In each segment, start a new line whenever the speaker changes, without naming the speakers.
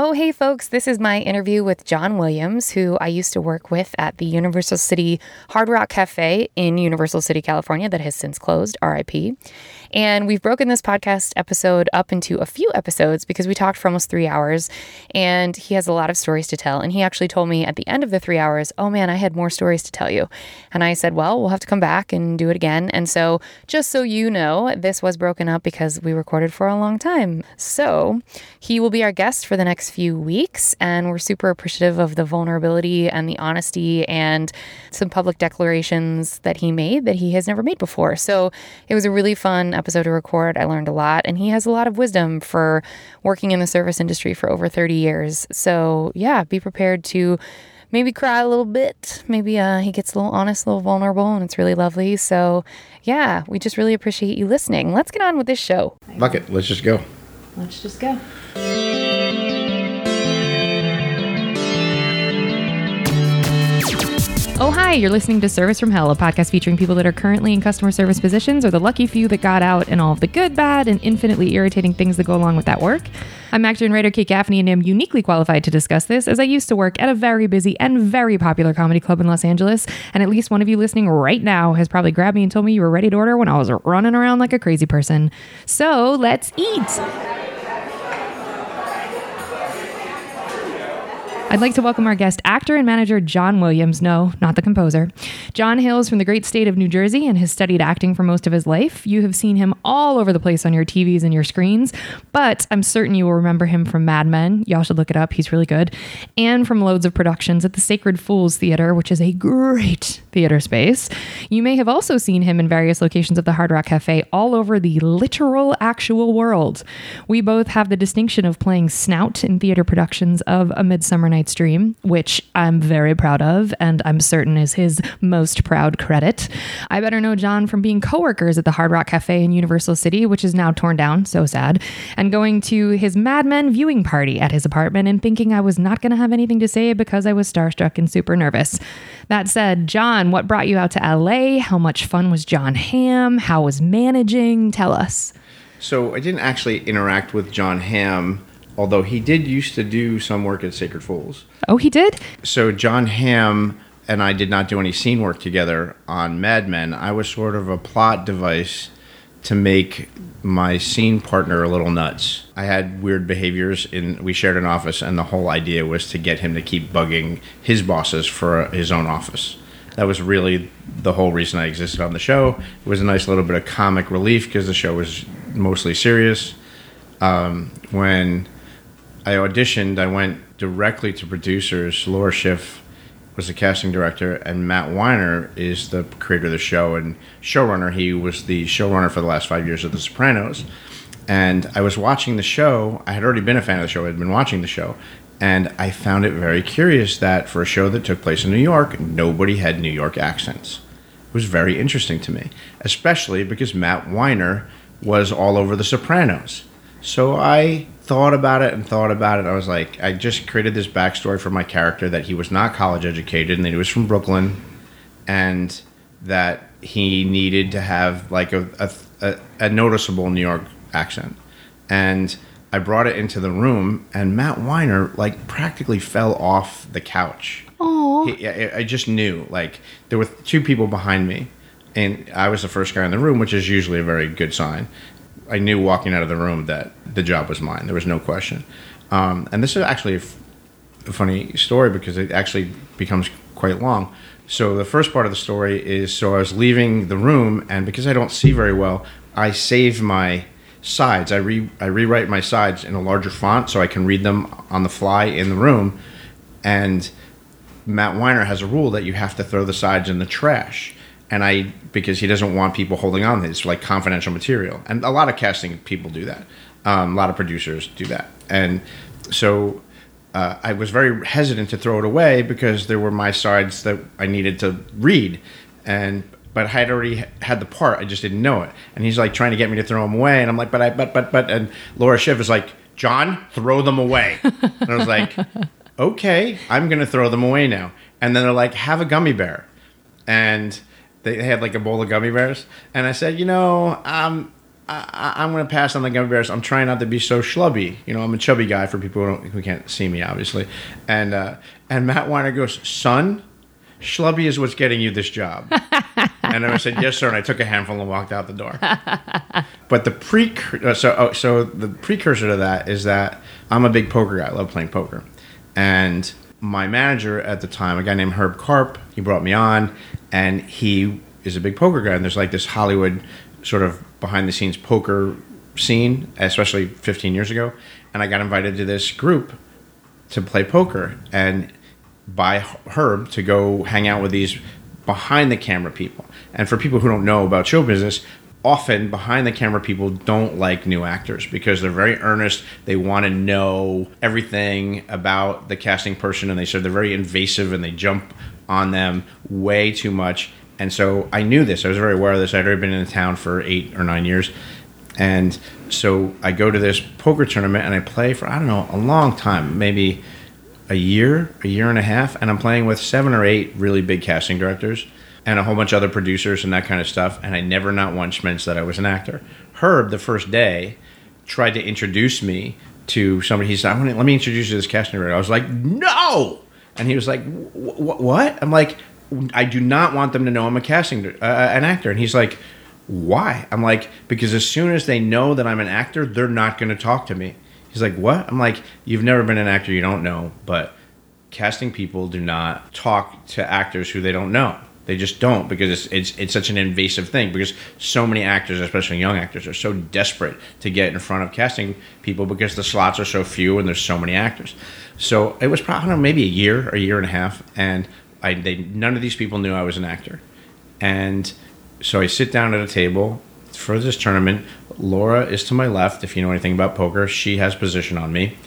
Oh, hey, folks. This is my interview with John Williams, who I used to work with at the Universal City Hard Rock Cafe in Universal City, California, that has since closed, RIP. And we've broken this podcast episode up into a few episodes because we talked for almost three hours and he has a lot of stories to tell. And he actually told me at the end of the three hours, Oh man, I had more stories to tell you. And I said, Well, we'll have to come back and do it again. And so, just so you know, this was broken up because we recorded for a long time. So, he will be our guest for the next few weeks. And we're super appreciative of the vulnerability and the honesty and some public declarations that he made that he has never made before. So, it was a really fun episode to record. I learned a lot, and he has a lot of wisdom for working in the service industry for over 30 years. So, yeah, be prepared to maybe cry a little bit. Maybe uh, he gets a little honest, a little vulnerable, and it's really lovely. So, yeah, we just really appreciate you listening. Let's get on with this show.
Fuck it, let's just go.
Let's just go. Oh, hi, you're listening to Service from Hell, a podcast featuring people that are currently in customer service positions or the lucky few that got out and all of the good, bad, and infinitely irritating things that go along with that work. I'm actor and writer Kate Gaffney, and I'm uniquely qualified to discuss this as I used to work at a very busy and very popular comedy club in Los Angeles. And at least one of you listening right now has probably grabbed me and told me you were ready to order when I was running around like a crazy person. So let's eat. I'd like to welcome our guest, actor and manager John Williams. No, not the composer. John hails from the great state of New Jersey and has studied acting for most of his life. You have seen him all over the place on your TVs and your screens, but I'm certain you will remember him from Mad Men. Y'all should look it up, he's really good. And from loads of productions at the Sacred Fools Theater, which is a great theater space. You may have also seen him in various locations of the Hard Rock Cafe all over the literal actual world. We both have the distinction of playing Snout in theater productions of A Midsummer Night's Dream, which I'm very proud of, and I'm certain is his most proud credit. I better know John from being coworkers at the Hard Rock Cafe in Universal City, which is now torn down, so sad, and going to his Mad Men viewing party at his apartment and thinking I was not going to have anything to say because I was starstruck and super nervous. That said, John, what brought you out to LA? How much fun was John Hamm? How was managing? Tell us.
So I didn't actually interact with John Hamm, although he did used to do some work at Sacred Fools.
Oh, he did?
So John Hamm and I did not do any scene work together on Mad Men. I was sort of a plot device to make my scene partner a little nuts. I had weird behaviors in we shared an office and the whole idea was to get him to keep bugging his bosses for his own office. That was really the whole reason I existed on the show. It was a nice little bit of comic relief because the show was mostly serious. Um, when I auditioned, I went directly to producers. Laura Schiff was the casting director, and Matt Weiner is the creator of the show and showrunner. He was the showrunner for the last five years of The Sopranos. And I was watching the show. I had already been a fan of the show. I had been watching the show, and I found it very curious that for a show that took place in New York, nobody had New York accents. It was very interesting to me, especially because Matt Weiner was all over The Sopranos. So I thought about it and thought about it. I was like, I just created this backstory for my character that he was not college educated and that he was from Brooklyn and that he needed to have like a, a, a, a noticeable New York accent. And I brought it into the room, and Matt Weiner like practically fell off the couch.
Oh.
I, I just knew like there were two people behind me, and I was the first guy in the room, which is usually a very good sign. I knew walking out of the room that the job was mine. There was no question. Um, and this is actually a, f- a funny story because it actually becomes quite long. So the first part of the story is so I was leaving the room, and because I don't see very well, I save my sides. I re I rewrite my sides in a larger font so I can read them on the fly in the room. And Matt Weiner has a rule that you have to throw the sides in the trash. And I because he doesn't want people holding on to this like confidential material. And a lot of casting people do that. Um, a lot of producers do that. And so uh, I was very hesitant to throw it away because there were my sides that I needed to read. And but I had already had the part. I just didn't know it. And he's like trying to get me to throw them away. And I'm like, but I, but, but, but. And Laura Schiff is like, John, throw them away. and I was like, okay, I'm to throw them away now. And then they're like, have a gummy bear. And they had like a bowl of gummy bears. And I said, you know, um, I, I'm going to pass on the gummy bears. I'm trying not to be so schlubby. You know, I'm a chubby guy for people who, don't, who can't see me, obviously. And uh, and Matt Weiner goes, son, schlubby is what's getting you this job. and I said, yes, sir. And I took a handful and walked out the door. but the pre uh, so oh, so the precursor to that is that I'm a big poker guy. I love playing poker, and my manager at the time, a guy named Herb Karp, he brought me on, and he is a big poker guy. And there's like this Hollywood sort of behind the scenes poker scene, especially 15 years ago. And I got invited to this group to play poker and by Herb to go hang out with these behind the camera people. And for people who don't know about show business, often behind the camera people don't like new actors because they're very earnest. They want to know everything about the casting person and they said they're very invasive and they jump on them way too much. And so I knew this. I was very aware of this. I'd already been in the town for eight or nine years. And so I go to this poker tournament and I play for, I don't know, a long time, maybe a year, a year and a half. And I'm playing with seven or eight really big casting directors and a whole bunch of other producers and that kind of stuff. And I never not once mentioned that I was an actor. Herb, the first day, tried to introduce me to somebody. He said, I want to, "Let me introduce you to this casting director." I was like, "No!" And he was like, "What?" I'm like, "I do not want them to know I'm a casting uh, an actor." And he's like, "Why?" I'm like, "Because as soon as they know that I'm an actor, they're not going to talk to me." He's like, "What?" I'm like, "You've never been an actor, you don't know, but." Casting people do not talk to actors who they don't know. They just don't because it's, it's it's such an invasive thing because so many actors, especially young actors, are so desperate to get in front of casting people because the slots are so few and there's so many actors. So it was probably know, maybe a year, a year and a half, and I they none of these people knew I was an actor, and so I sit down at a table for this tournament. Laura is to my left. If you know anything about poker, she has position on me,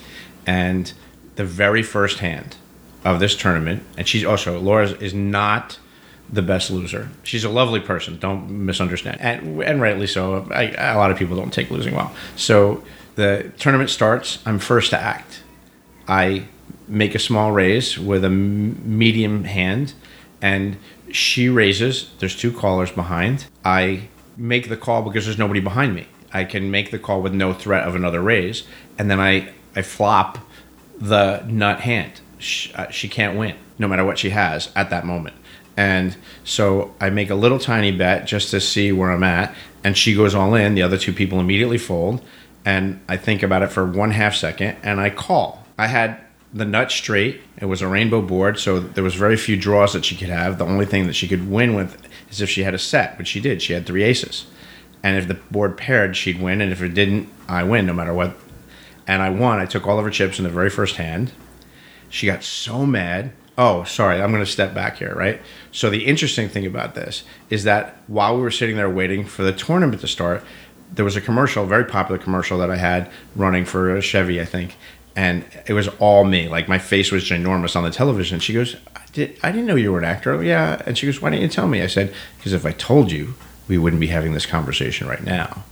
and the very first hand of this tournament, and she's also Laura is not the best loser. She's a lovely person. Don't misunderstand, and, and rightly so. I, a lot of people don't take losing well. So the tournament starts. I'm first to act. I make a small raise with a medium hand, and she raises. There's two callers behind. I make the call because there's nobody behind me. I can make the call with no threat of another raise, and then I I flop the nut hand. She, uh, she can't win no matter what she has at that moment. And so I make a little tiny bet just to see where I'm at. And she goes all in. The other two people immediately fold. And I think about it for one half second and I call. I had the nut straight. It was a rainbow board, so there was very few draws that she could have. The only thing that she could win with is if she had a set, which she did. She had three aces. And if the board paired, she'd win. And if it didn't, I win no matter what. And I won. I took all of her chips in the very first hand. She got so mad Oh, sorry, I'm going to step back here, right? So, the interesting thing about this is that while we were sitting there waiting for the tournament to start, there was a commercial, a very popular commercial that I had running for a Chevy, I think. And it was all me. Like, my face was ginormous on the television. She goes, I, did, I didn't know you were an actor. Oh, yeah. And she goes, Why didn't you tell me? I said, Because if I told you, we wouldn't be having this conversation right now.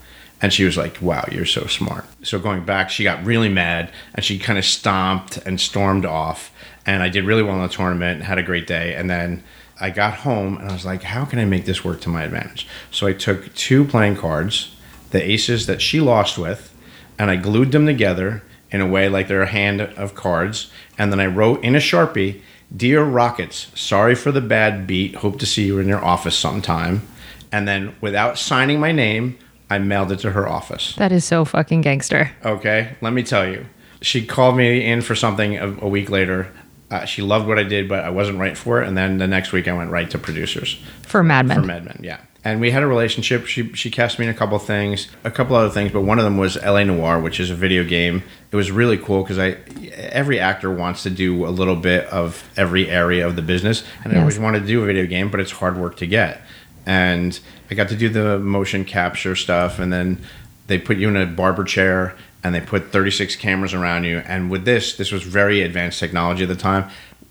And she was like, wow, you're so smart. So going back, she got really mad and she kind of stomped and stormed off and I did really well in the tournament, had a great day, and then I got home and I was like, how can I make this work to my advantage? So I took two playing cards, the aces that she lost with, and I glued them together in a way like they're a hand of cards, and then I wrote in a sharpie, "Dear Rockets, sorry for the bad beat. Hope to see you in your office sometime." And then without signing my name, I mailed it to her office.
That is so fucking gangster.
Okay, let me tell you. She called me in for something a, a week later uh, she loved what I did, but I wasn't right for it. And then the next week, I went right to producers
for Mad Men.
For Mad Men, yeah. And we had a relationship. She she cast me in a couple things, a couple other things, but one of them was L.A. Noire, which is a video game. It was really cool because I every actor wants to do a little bit of every area of the business, and yes. I always wanted to do a video game, but it's hard work to get. And I got to do the motion capture stuff, and then they put you in a barber chair and they put 36 cameras around you. And with this, this was very advanced technology at the time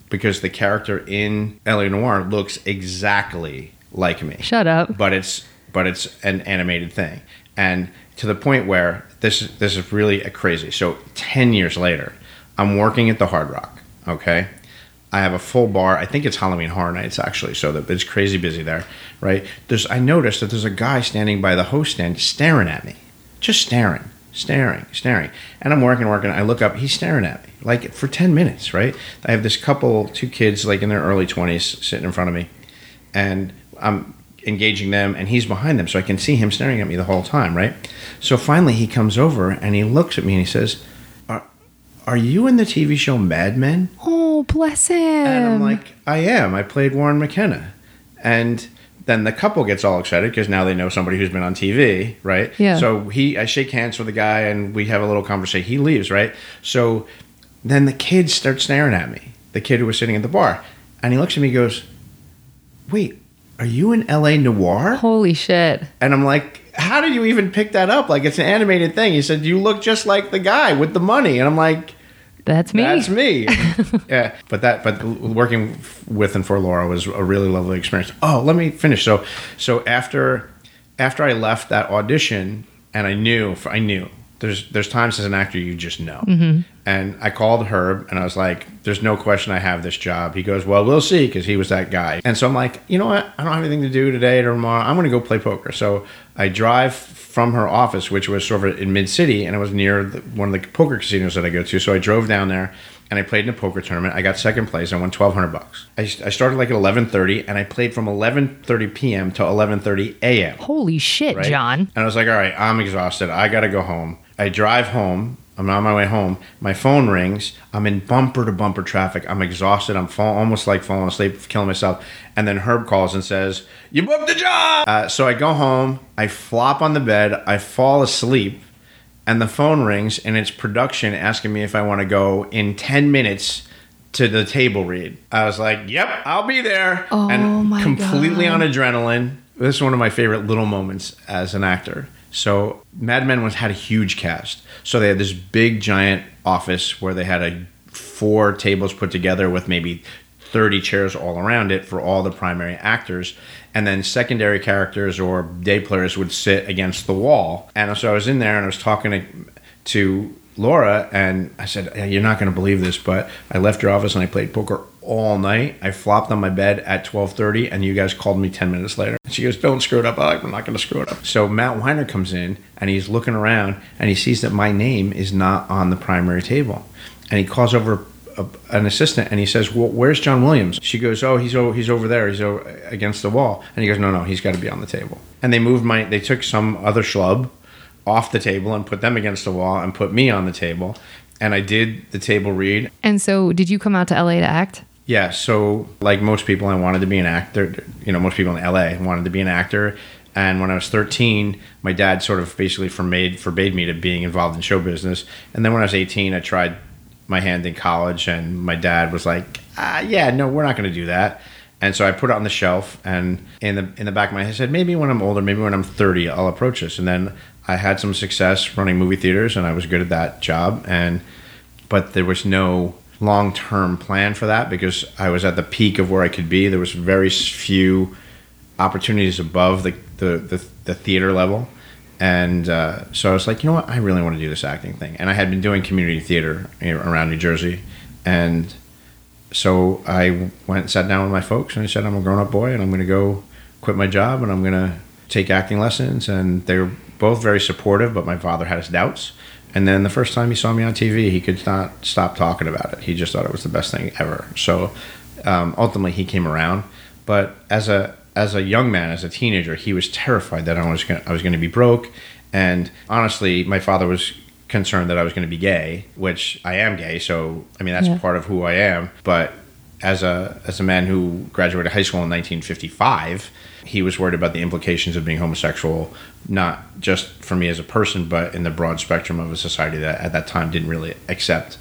because the character in LA Noire looks exactly like me.
Shut up.
But it's but it's an animated thing, and to the point where this this is really crazy. So 10 years later, I'm working at the Hard Rock. Okay. I have a full bar. I think it's Halloween Horror Nights actually, so that it's crazy busy there, right? There's I noticed that there's a guy standing by the host stand staring at me just staring, staring, staring. And I'm working, working. I look up, he's staring at me like for 10 minutes, right? I have this couple, two kids like in their early 20s sitting in front of me. And I'm engaging them and he's behind them so I can see him staring at me the whole time, right? So finally he comes over and he looks at me and he says, "Are, are you in the TV show Mad Men?"
Oh, bless him.
And I'm like, "I am. I played Warren McKenna." And then the couple gets all excited because now they know somebody who's been on TV, right?
Yeah.
So he, I shake hands with the guy and we have a little conversation. He leaves, right? So then the kid starts staring at me, the kid who was sitting at the bar, and he looks at me and goes, "Wait, are you in L.A. Noire?"
Holy shit.
And I'm like, "How did you even pick that up? Like it's an animated thing." He said, "You look just like the guy with the money," and I'm like.
That's me.
That's me. yeah, but that but working with and for Laura was a really lovely experience. Oh, let me finish. So so after after I left that audition and I knew I knew there's there's times as an actor you just know. Mm-hmm. And I called Herb and I was like, "There's no question I have this job." He goes, "Well, we'll see," because he was that guy. And so I'm like, you know what? I don't have anything to do today or tomorrow. I'm going to go play poker. So I drive from her office, which was sort of in mid city, and it was near the, one of the poker casinos that I go to. So I drove down there and I played in a poker tournament. I got second place. I won twelve hundred bucks. I, I started like at eleven thirty, and I played from eleven thirty p.m. to eleven thirty a.m.
Holy shit,
right?
John.
And I was like, all right, I'm exhausted. I got to go home. I drive home. I'm on my way home. My phone rings. I'm in bumper to bumper traffic. I'm exhausted. I'm fall- almost like falling asleep, killing myself. And then Herb calls and says, "You booked the job." Uh, so I go home. I flop on the bed. I fall asleep, and the phone rings, and it's production asking me if I want to go in ten minutes to the table read. I was like, "Yep, I'll be there."
Oh
and
my
completely
God.
on adrenaline. This is one of my favorite little moments as an actor. So Mad Men was had a huge cast. So they had this big giant office where they had a four tables put together with maybe 30 chairs all around it for all the primary actors. And then secondary characters or day players would sit against the wall. And so i was in there and i was talking to, to laura and i said "Yeah, you're not going to believe this but i left your office and i played poker all night i flopped on my bed at 12.30 and you guys called me 10 minutes later she goes don't screw it up I'm like, i'm not going to screw it up so matt weiner comes in and he's looking around and he sees that my name is not on the primary table and he calls over an assistant and he says, "Well, where's John Williams?" She goes, "Oh, he's o- he's over there. He's o- against the wall." And he goes, "No, no, he's got to be on the table." And they moved my they took some other schlub off the table and put them against the wall and put me on the table. And I did the table read.
And so, did you come out to LA to act?
Yeah, so like most people, I wanted to be an actor. You know, most people in LA wanted to be an actor. And when I was 13, my dad sort of basically forbade forbade me to being involved in show business. And then when I was 18, I tried my hand in college, and my dad was like, ah, "Yeah, no, we're not going to do that." And so I put it on the shelf, and in the in the back of my head, I said, "Maybe when I'm older, maybe when I'm 30, I'll approach this." And then I had some success running movie theaters, and I was good at that job. And but there was no long term plan for that because I was at the peak of where I could be. There was very few opportunities above the the, the, the theater level. And uh, so I was like, you know what? I really want to do this acting thing. And I had been doing community theater around New Jersey. And so I went and sat down with my folks and I said, I'm a grown up boy and I'm going to go quit my job and I'm going to take acting lessons. And they were both very supportive, but my father had his doubts. And then the first time he saw me on TV, he could not stop talking about it. He just thought it was the best thing ever. So um, ultimately, he came around. But as a as a young man, as a teenager, he was terrified that I was gonna, I was going to be broke. And honestly, my father was concerned that I was going to be gay, which I am gay. So I mean, that's
Yeah.
part of who I am. But as a as a man who graduated high school in 1955, he was worried about the implications of being homosexual, not just for me as a person, but in the broad spectrum of a society that at that time didn't really accept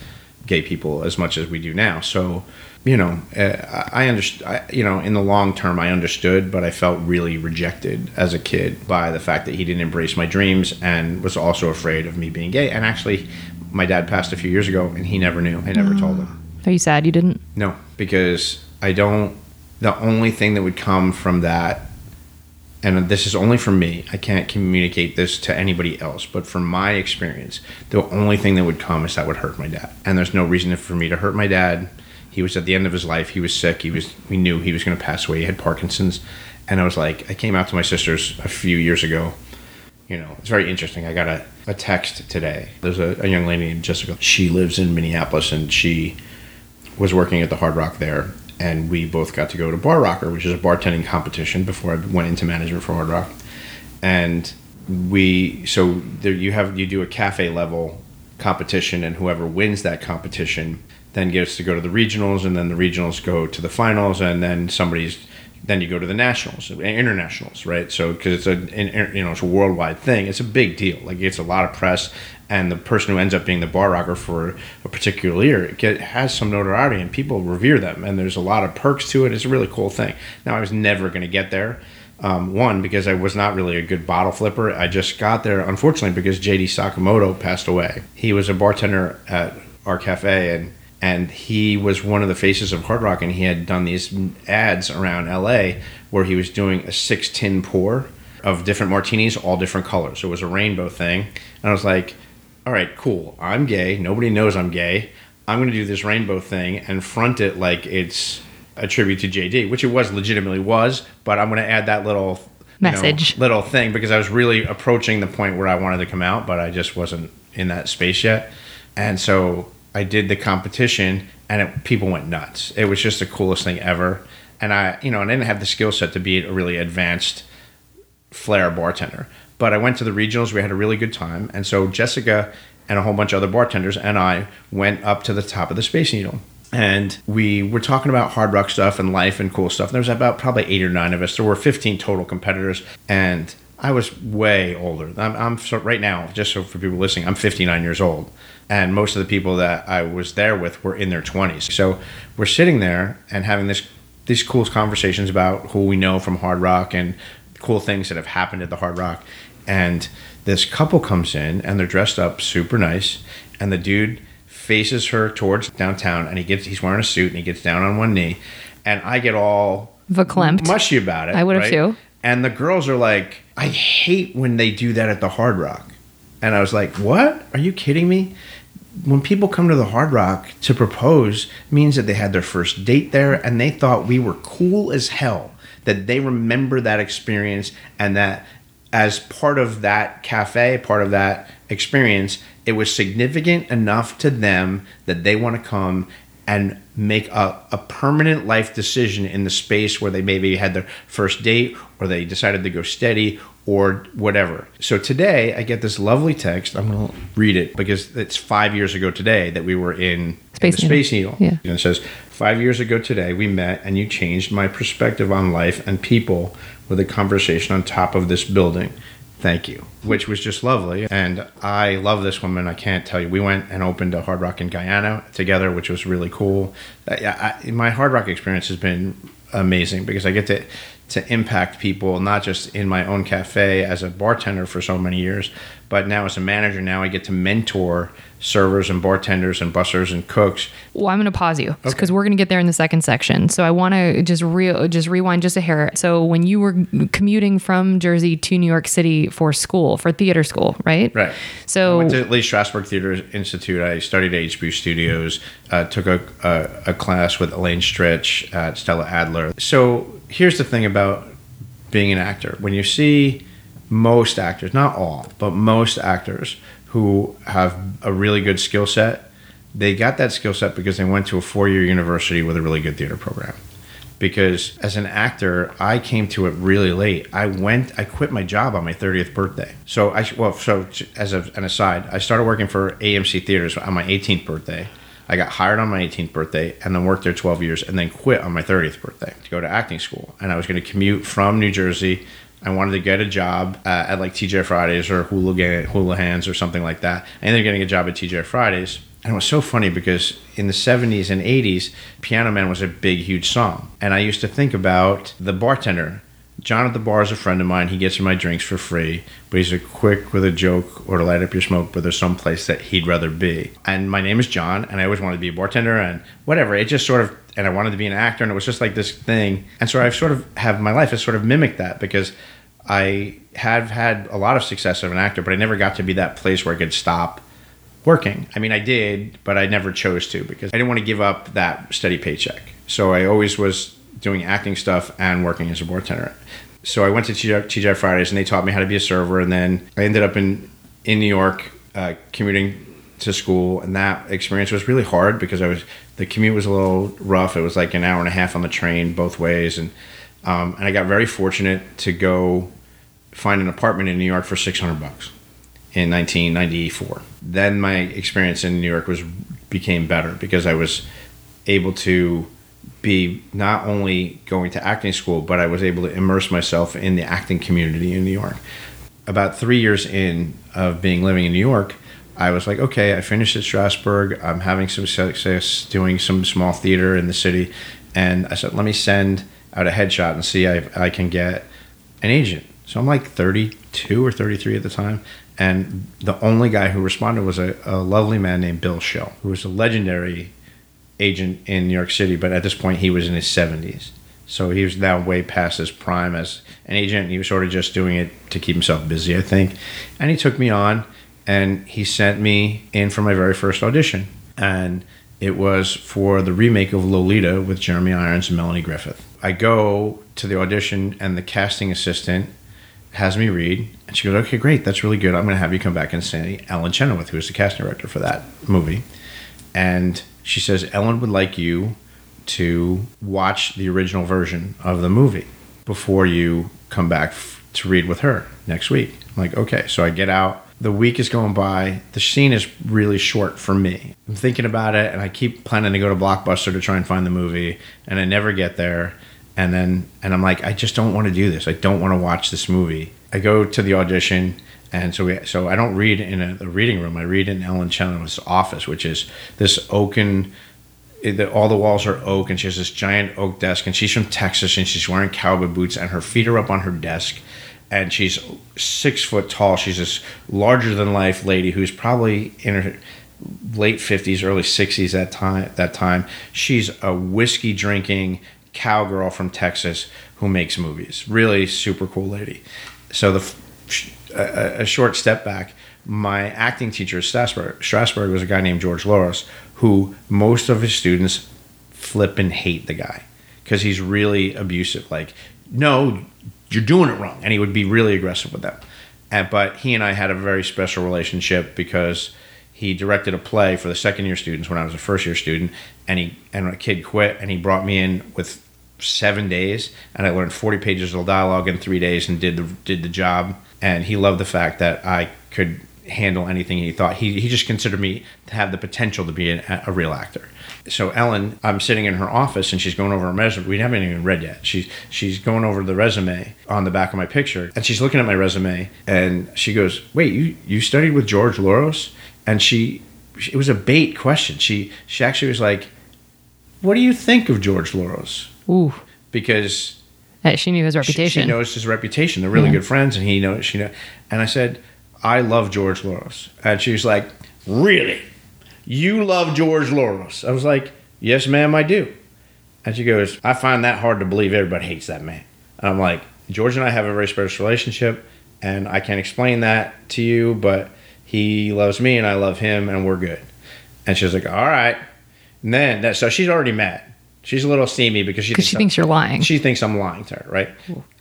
gay people as much as we do now. So, you know, uh, I understand. You know, in the long term, I understood, but I felt really rejected as a kid by the fact that he didn't embrace my dreams and was also afraid of me being gay. And actually, my dad passed a few years ago, and he never knew. I never told him.
Are you sad you didn't?
No, because I don't. The only thing that would come from that, and this is only from me, I can't communicate this to anybody else, but from my experience, the only thing that would come is that would hurt my dad. And there's no reason for me to hurt my dad. He was at the end of his life. He was sick. He was. We knew he was going to pass away. He had Parkinson's, and I was like, I came out to my sisters a few years ago, you know, it's very interesting. I got a, a text today. There's a, a young lady named Jessica. She lives in Minneapolis and she was working at the Hard Rock there. And we both got to go to Bar Rocker, which is a bartending competition before I went into management for Hard Rock. And we, so there you have, you do a cafe level competition, and whoever wins that competition then gets to go to the regionals, and then the regionals go to the finals, and then somebody's then you go to the nationals, internationals, right? So because it's a you know it's a worldwide thing, it's a big deal. Like it's a lot of press, and the person who ends up being the bar rocker for a particular year it get, has some notoriety, and people revere them, and there's a lot of perks to it. It's a really cool thing. Now I was never going to get there. Um, one because I was not really a good bottle flipper. I just got there unfortunately because JD Sakamoto passed away. He was a bartender at our cafe and and he was one of the faces of Hard Rock, and he had done these ads around LA where he was doing a six tin pour of different martinis, all different colors. It was a rainbow thing, and I was like, "All right, cool. I'm gay. Nobody knows I'm gay. I'm going to do this rainbow thing and front it like it's a tribute to JD, which it was legitimately was. But I'm going to add that little."
Message,
know, little thing, because I was really approaching the point where I wanted to come out, but I just wasn't in that space yet. And so I did the competition and it, people went nuts. It was just the coolest thing ever. And I, you know, I didn't have the skill set to be a really advanced flair bartender. But I went to the regionals. We had a really good time. And so Jessica and a whole bunch of other bartenders and I went up to the top of the Space Needle. And we were talking about hard rock stuff and life and cool stuff. And there was about probably eight or nine of us. There were 15 total competitors. And I was way older. I'm, I'm so right now, just so for people listening, I'm 59 years old and most of the people that I was there with were in their 20s. So we're sitting there and having this these cool conversations about who we know from Hard Rock and cool things that have happened at the Hard Rock. And this couple comes in and they're dressed up super nice, and the dude faces her towards downtown, and he gets he's wearing a suit and he gets down on one knee, and I get all
verklempt
mushy about it.
I would have right? too.
And the girls are like, I hate when they do that at the Hard Rock. And I was like, What? Are you kidding me? When people come to the Hard Rock to propose, means that they had their first date there and they thought we were cool as hell. That they remember that experience and that as part of that cafe, part of that experience, it was significant enough to them that they want to come and make a, a permanent life decision in the space where they maybe had their first date or they decided to go steady or whatever. So today I get this lovely text. I'm going to read it because it's five years ago today that we were in
Space,
in
Needle.
Space Needle.
Yeah.
And it says, Five years ago today we met and you changed my perspective on life and people with a conversation on top of this building. Thank you. Which was just lovely. And I love this woman. I can't tell you. We went and opened a Hard Rock in Guyana together, which was really cool. I, I, my Hard Rock experience has been amazing because I get to to impact people, not just in my own cafe as a bartender for so many years, but now as a manager, now I get to mentor servers and bartenders and bussers and cooks.
Well, I'm going to pause you because okay. we're going to get there in the second section. So I want to just re- just rewind just a hair. So when you were commuting from Jersey to New York City for school, for theater school, right?
Right.
So
I went to Lee Strasberg Theater Institute. I studied at HBO Studios. Uh, took a, a, a class with Elaine Stritch at Stella Adler. So here's the thing about being an actor. When you see most actors, not all, but most actors who have a really good skill set, they got that skill set because they went to a four year university with a really good theater program. Because as an actor, I came to it really late. I went, I quit my job on my 30th birthday. So I, well, so as an aside, I started working for AMC Theaters on my 18th birthday. I got hired on my 18th birthday and then worked there 12 years and then quit on my 30th birthday to go to acting school. And I was going to commute from New Jersey. I wanted to get a job uh, at like TGI Fridays or Hula, Houlihan's or something like that. I ended up getting a job at TGI Fridays. And it was so funny because in the 70s and 80s, Piano Man was a big, huge song. And I used to think about the bartender John at the bar is a friend of mine. He gets my drinks for free, but he's a quick with a joke or to light up your smoke, but there's some place that he'd rather be. And my name is John, and I always wanted to be a bartender and whatever. It just sort of, and I wanted to be an actor, and it was just like this thing. And so I've sort of have my life has sort of mimicked that because I have had a lot of success as an actor, but I never got to be that place where I could stop working. I mean, I did, but I never chose to because I didn't want to give up that steady paycheck. So I always was doing acting stuff and working as a bartender. so I went to TGI Fridays and they taught me how to be a server. And then I ended up in, in New York uh, commuting to school. And that experience was really hard because I was, the commute was a little rough. It was like an hour and a half on the train both ways. And, um, and I got very fortunate to go find an apartment in New York for 600 bucks in 1994. Then my experience in New York was became better because I was able to be not only going to acting school, but I was able to immerse myself in the acting community in New York. About three years in of being living in New York, I was like, okay, I finished at Strasberg. I'm having some success doing some small theater in the city, and I said, let me send out a headshot and see if I can get an agent. So I'm like 32 or 33 at the time, and the only guy who responded was a, a lovely man named Bill Schill, who was a legendary agent in New York City, but at this point he was in his 70s. So he was now way past his prime as an agent. He was sort of just doing it to keep himself busy, I think. And he took me on and he sent me in for my very first audition. And it was for the remake of Lolita with Jeremy Irons and Melanie Griffith. I go to the audition and the casting assistant has me read and she goes, Okay, great, that's really good. I'm going to have you come back and say Ellen Chenoweth, who was the casting director for that movie. And she says Ellen would like you to watch the original version of the movie before you come back f- to read with her next week. I'm like, okay. So I get out. The week is going by. The scene is really short for me. I'm thinking about it, and I keep planning to go to Blockbuster to try and find the movie, and I never get there. And then, and I'm like, I just don't want to do this. I don't want to watch this movie. I go to the audition and so we, so I don't read in a, a reading room. I read in Ellen Chenoweth's office, which is this oaken. Eh, it, all the walls are oak, and she has this giant oak desk. And she's from Texas, and she's wearing cowboy boots, and her feet are up on her desk. And she's six foot tall. She's this larger than life lady who's probably in her late fifties, early sixties at time. That time, she's a whiskey drinking cowgirl from Texas who makes movies. Really super cool lady. So the a, a, short step back, my acting teacher at Strasberg was a guy named George Loros, who most of his students flip and hate the guy because he's really abusive. Like, no, you're doing it wrong, and he would be really aggressive with them. And, but he and I had a very special relationship because he directed a play for the second year students when I was a first year student, and he and a kid quit, and he brought me in with seven days, and I learned forty pages of dialogue in three days, and did the did the job and he loved the fact that I could handle anything he thought. He, he just considered me to have the potential to be a, a real actor. So Ellen, I'm sitting in her office and she's going over her resume. We haven't even read yet. She's she's going over the resume on the back of my picture, and she's looking at my resume, and she goes, "Wait, you you studied with George Loros?" And she, it was a bait question. She she actually was like, "What do you think of George Loros?"
Ooh,
because
she knew his reputation.
She, she, knows his reputation. They're really yeah. good friends, and he knows she know. And I said, I love George Loros, and she was like, Really? You love George Loros? I was like, Yes, ma'am, I do. And she goes, I find that hard to believe. Everybody hates that man. And I'm like, George and I have a very special relationship, and I can't explain that to you, but he loves me and I love him, and we're good. And she was like, All right. And then that, so she's already mad. She's a little steamy because she thinks
she thinks you're lying.
She thinks I'm lying to her, right?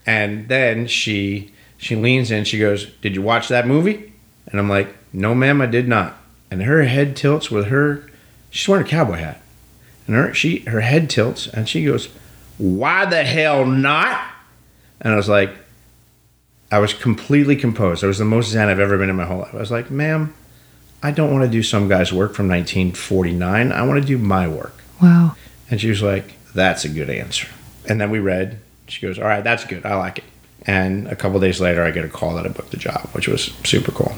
And then she she leans in. She goes, "Did you watch that movie?" And I'm like, "No, ma'am, I did not." And her head tilts with her. She's wearing a cowboy hat, and her she her head tilts, and she goes, "Why the hell not?" And I was like, I was completely composed. I was the most zen I've ever been in my whole life. I was like, "Ma'am, I don't want to do some guy's work from 1949. I want to do my work."
Wow.
And she was like, That's a good answer. And then we read. She goes, All right, that's good. I like it. And a couple days later, I get a call that I booked the job, which was super cool.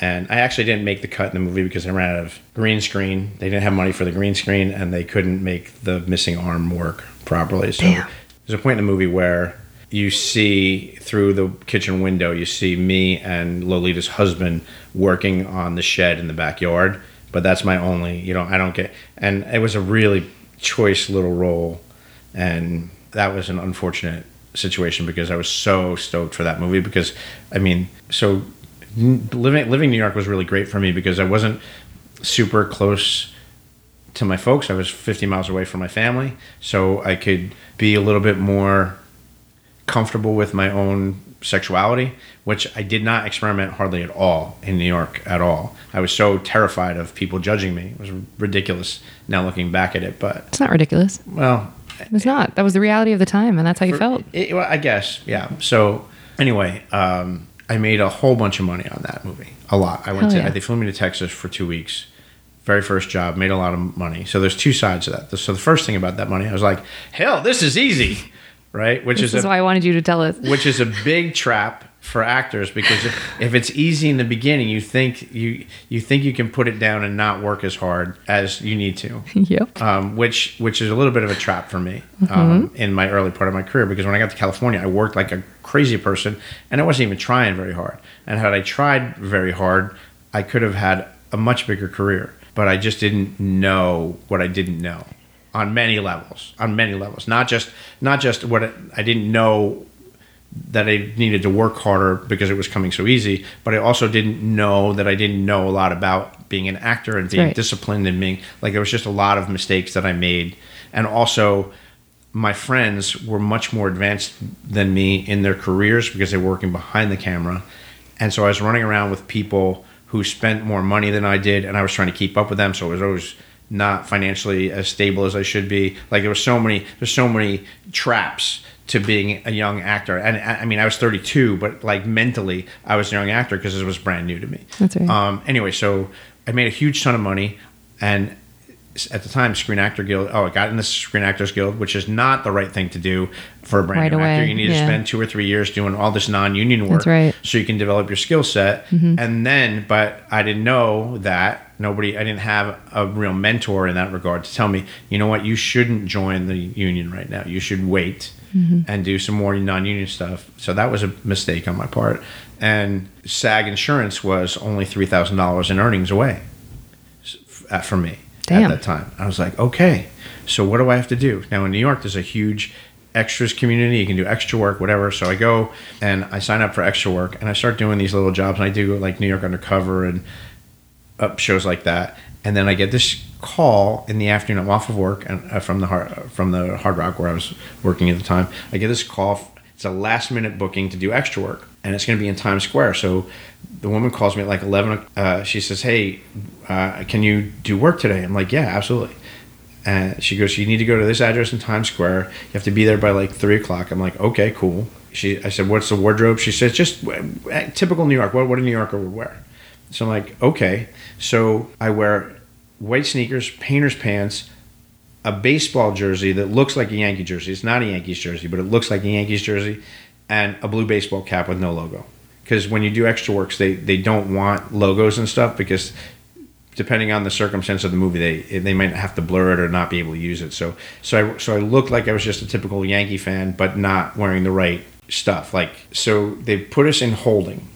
And I actually didn't make the cut in the movie because I ran out of green screen. They didn't have money for the green screen, and they couldn't make the missing arm work properly. So Damn. there's a point in the movie where you see through the kitchen window, you see me and Lolita's husband working on the shed in the backyard. But that's my only, you know, I don't get. And it was a really choice little role, and that was an unfortunate situation because I was so stoked for that movie because I mean, so living living in New York was really great for me because I wasn't super close to my folks. I was 50 miles away from my family, so I could be a little bit more comfortable with my own sexuality, which I did not experiment hardly at all in New York at all. I was so terrified of people judging me. It was ridiculous now looking back at it, but
It's not ridiculous.
well,
it was not. That was the reality of the time, and that's how you felt.
it, well, I guess, yeah. So anyway, um, I made a whole bunch of money on that movie. A lot. I went
Hell
to.
yeah.
They flew me to Texas for two weeks. Very first job, made a lot of money. So there's two sides of that. So the first thing about that money, I was like, hell, this is easy, right? Which
This
is
is
a,
why I wanted you to tell us.
which is a big trap for actors because if, if it's easy in the beginning, you think you you think you can put it down and not work as hard as you need to
yep.
um, which which is a little bit of a trap for me um, in my early part of my career because when I got to California, I worked like a crazy person and I wasn't even trying very hard. And had I tried very hard, I could have had a much bigger career. But I just didn't know what I didn't know on many levels. On many levels, not just not just what it, I didn't know that I needed to work harder because it was coming so easy, but I also didn't know that I didn't know a lot about being an actor and being
Right.
disciplined and being like there was just a lot of mistakes that I made, and also my friends were much more advanced than me in their careers because they were working behind the camera, and so I was running around with people who spent more money than I did, and I was trying to keep up with them, so it was always not financially as stable as I should be. Like there was so many, there's so many traps to being a young actor. And I mean, I was 32, but like mentally, I was a young actor because it was brand new to me.
That's right.
Um, anyway, so I made a huge ton of money, and at the time, Screen Actor Guild. Oh, I got in the Screen Actors Guild, which is not the right thing to do for a brand
Right
new actor. You need to spend two or three years doing all this non-union work,
right.
so you can develop your skill set. Mm-hmm. And then, but I didn't know that nobody, I didn't have a real mentor in that regard to tell me, you know what, you shouldn't join the union right now. You should wait mm-hmm. and do some more non-union stuff. So that was a mistake on my part. And SAG insurance was only three thousand dollars in earnings away uh, for me
Damn.
at that time. I was like, okay, so what do I have to do now? In New York, there's a huge extras community. You can do extra work, whatever. So I go and I sign up for extra work, and I start doing these little jobs. And I do like New York Undercover and up shows like that. And then I get this call in the afternoon. I'm off of work and uh, from the hard, from the Hard Rock where I was working at the time. I get this call. It's a last minute booking to do extra work, and it's going to be in Times Square. So the woman calls me at like 11. Uh, she says, "Hey, uh, can you do work today?" I'm like, "Yeah, absolutely." And she goes, "You need to go to this address in Times Square. You have to be there by like three o'clock." I'm like, "Okay, cool." She, I said, "What's the wardrobe?" She says, "Just typical New York. What what a New Yorker would wear." So I'm like, "Okay." So I wear white sneakers, painter's pants, a baseball jersey that looks like a Yankee jersey. It's not a Yankees jersey, but it looks like a Yankees jersey, and a blue baseball cap with no logo. Because when you do extra works, they they don't want logos and stuff because depending on the circumstance of the movie, they they might have to blur it or not be able to use it. So so I so I looked like I was just a typical Yankee fan, but not wearing the right stuff. Like so, they put us in holding,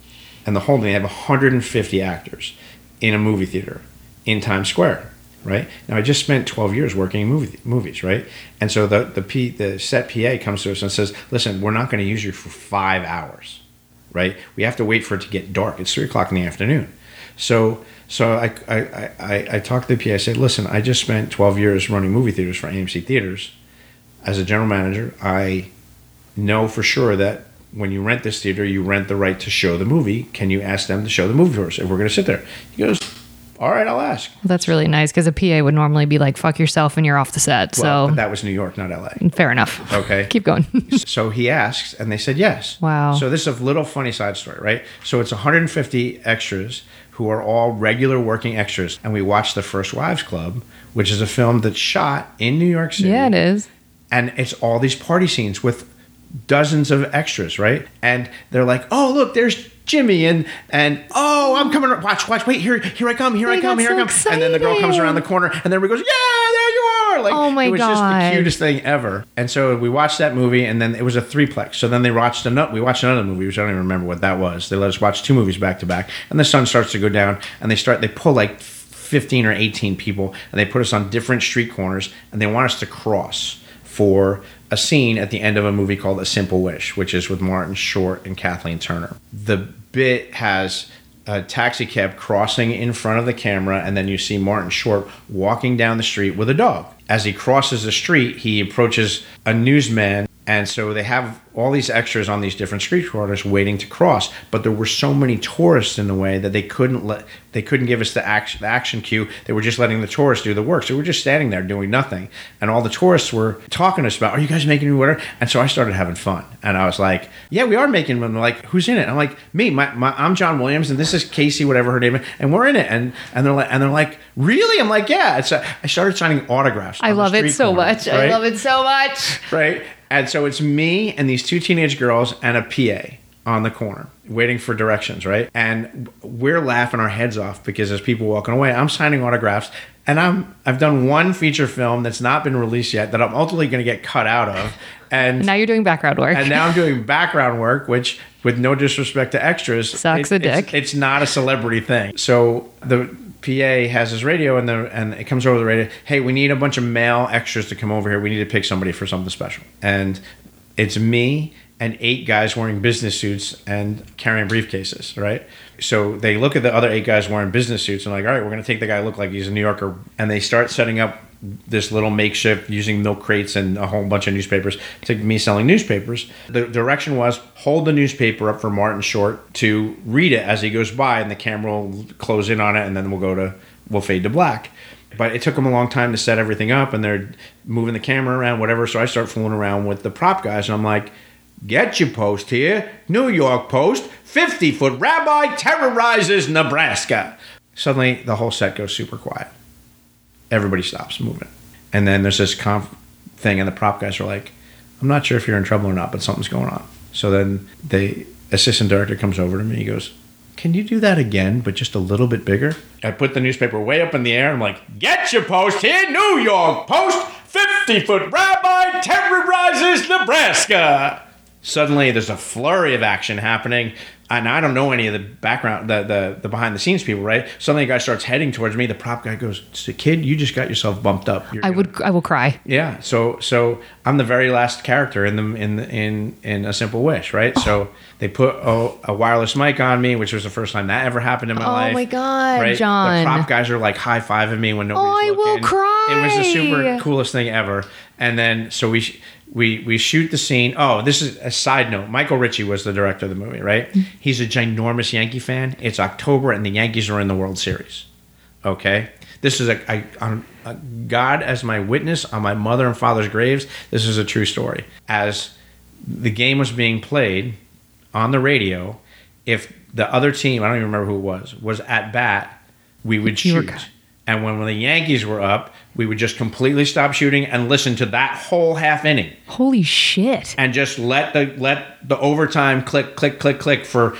and the holding they have 150 actors in a movie theater in Times Square. Right now, I just spent 12 years working in movie movies, right? And so the the P, the set PA comes to us and says, "Listen, we're not going to use you for five hours, right? We have to wait for it to get dark. It's three o'clock in the afternoon." So so I I, I, I, talked to the PA. I said, listen, I just spent 12 years running movie theaters for AMC Theaters. As a general manager, I know for sure that when you rent this theater, you rent the right to show the movie. Can you ask them to show the movie for us if we're going to sit there? He goes, all right, I'll ask.
Well, that's really nice because a PA would normally be like, fuck yourself and you're off the set.
Well,
so
but that was New York, not LA.
fair enough.
Okay.
Keep going.
so he asks, and they said yes.
Wow.
So this is a little funny side story, right? So it's 150 extras who are all regular working extras, and we watched The First Wives Club, which is a film that's shot in New York City.
yeah, it is.
and it's all these party scenes with dozens of extras, right? And they're like, "Oh, look, there's Jimmy," and and oh, I'm coming. Watch, watch, wait, here, here I come, here I come, here I
so
come. And then the girl comes around the corner, and then we goes, "Yeah, there you are!" Like,
Oh my
it was just the cutest thing ever. And so we watched that movie, and then it was a threeplex. So then they watched another. We watched another movie, which I don't even remember what that was. They let us watch two movies back to back, and the sun starts to go down, and they start. They pull like. 15 or 18 people and they put us on different street corners and they want us to cross for a scene at the end of a movie called A Simple Wish, which is with Martin Short and Kathleen Turner. The bit has a taxi cab crossing in front of the camera, and then you see Martin Short walking down the street with a dog. As he crosses the street, he approaches a newsman And so they have all these extras on these different street corners waiting to cross, but there were so many tourists in the way that they couldn't let they couldn't give us the action the action cue. They were just letting the tourists do the work. So we're just standing there doing nothing. And all the tourists were talking to us about, "Are you guys making new water?" And so I started having fun. And I was like, "Yeah, we are making one." They're like, "Who's in it?" I'm like, "Me, my, my I'm John Williams, and this is Casey, whatever her name is, and we're in it." And and they're like, and they're like, "Really?" I'm like, "Yeah." A, I started signing autographs.
I love it so much. I love it so much.
right? And so it's me and these two teenage girls and a PA on the corner waiting for directions, right? And we're laughing our heads off because as people walking away, I'm signing autographs and I'm I've done one feature film that's not been released yet that I'm ultimately going to get cut out of. And
Now you're doing background work.
and now I'm doing background work, which, with no disrespect to extras,
Sucks a dick.
It's, not a celebrity thing. So the PA has his radio, and the and it comes over the radio. Hey, we need a bunch of male extras to come over here. We need to pick somebody for something special. And it's me and eight guys wearing business suits and carrying briefcases, right? So they look at the other eight guys wearing business suits and like, all right, we're gonna take the guy look like he's a New Yorker, and they start setting up this little makeshift using milk crates and a whole bunch of newspapers to me selling newspapers. The direction was hold the newspaper up for Martin Short to read it as he goes by, and the camera will close in on it, and then we'll go to we'll fade to black. But it took them a long time to set everything up, and they're moving the camera around, whatever. So I start fooling around with the prop guys, and I'm like, "Get your post here, New York Post. Fifty foot rabbi terrorizes Nebraska." Suddenly, the whole set goes super quiet everybody stops moving. And then there's this conf thing, and the prop guys are like, I'm not sure if you're in trouble or not, but something's going on. So then the assistant director comes over to me. He goes, Can you do that again, but just a little bit bigger? I put the newspaper way up in the air. I'm like, Get your post here, New York Post. 50 foot rabbi terrorizes Nebraska. Suddenly, there's a flurry of action happening. And I don't know any of the background, the, the, the behind the scenes people, right? Suddenly, a guy starts heading towards me. The prop guy goes, "So, "Kid, you just got yourself bumped up." You're
I
gonna-
would I will cry.
yeah. So so I'm the very last character in the in in in a simple wish, right? So they put a, a wireless mic on me, which was the first time that ever happened in my
Oh
life.
Oh my God,
right?
John.
The prop guys are like high fiving me when nobody's
Oh, I will
looking.
cry.
It was the super coolest thing ever. And then so we. We, we shoot the scene. Oh, this is a side note. Michael Ritchie was the director of the movie, right?
Mm.
He's a ginormous Yankee fan. It's October and the Yankees are in the World Series. Okay, this is a, I, on a God as my witness on my mother and father's graves. This is a true story. As the game was being played on the radio, if the other team, I don't even remember who it was, was at bat, we would shoot. And when, when the Yankees were up, we would just completely stop shooting and listen to that whole half inning
Holy shit.
and just let the let the overtime click click click click for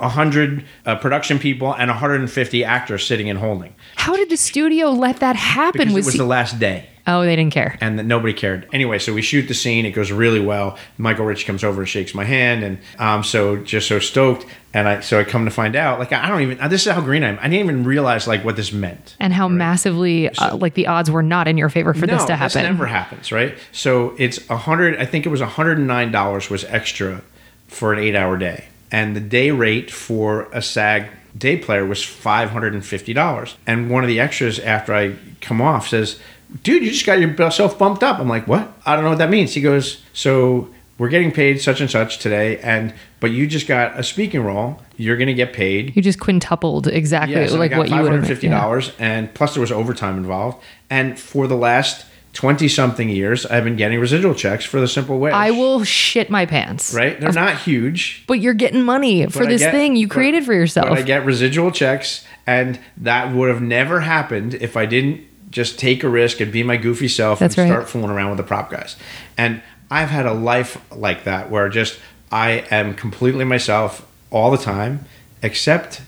100 uh, production people and 150 actors sitting and holding
How did the studio let that happen?
because it
Was
was
he-
the last day
oh, they didn't care.
and that nobody cared. Anyway, so we shoot the scene. It goes really well. Michael Ritchie comes over and shakes my hand, and I'm so just so stoked. And I so I come to find out, like I don't even. This is how green I am. I didn't even realize like what this meant.
And how massively uh, like the odds were not in your favor for this to happen.
never happens, right? So it's a hundred. I think it was hundred and nine dollars was extra for an eight hour day, and the day rate for a SAG day player was five hundred and fifty dollars. And one of the extras after I come off says, "Dude, you just got yourself bumped up." I'm like, "What? I don't know what that means." He goes, "So." We're getting paid such and such today, and but you just got a speaking role. You're going to get paid
You just quintupled exactly
yeah, so
like
I got
what you
five
would
hundred
have
fifty dollars, and plus there was overtime involved. And for the last twenty something years, I've been getting residual checks for the simple wish.
I will shit my pants.
Right? They're not huge.
But you're getting money for this
get-
thing you
but-
created for yourself.
But I get residual checks, and that would have never happened if I didn't just take a risk and be my goofy self
That's
and
right.
start fooling around with the prop guys. And I've had a life like that where just I am completely myself all the time, except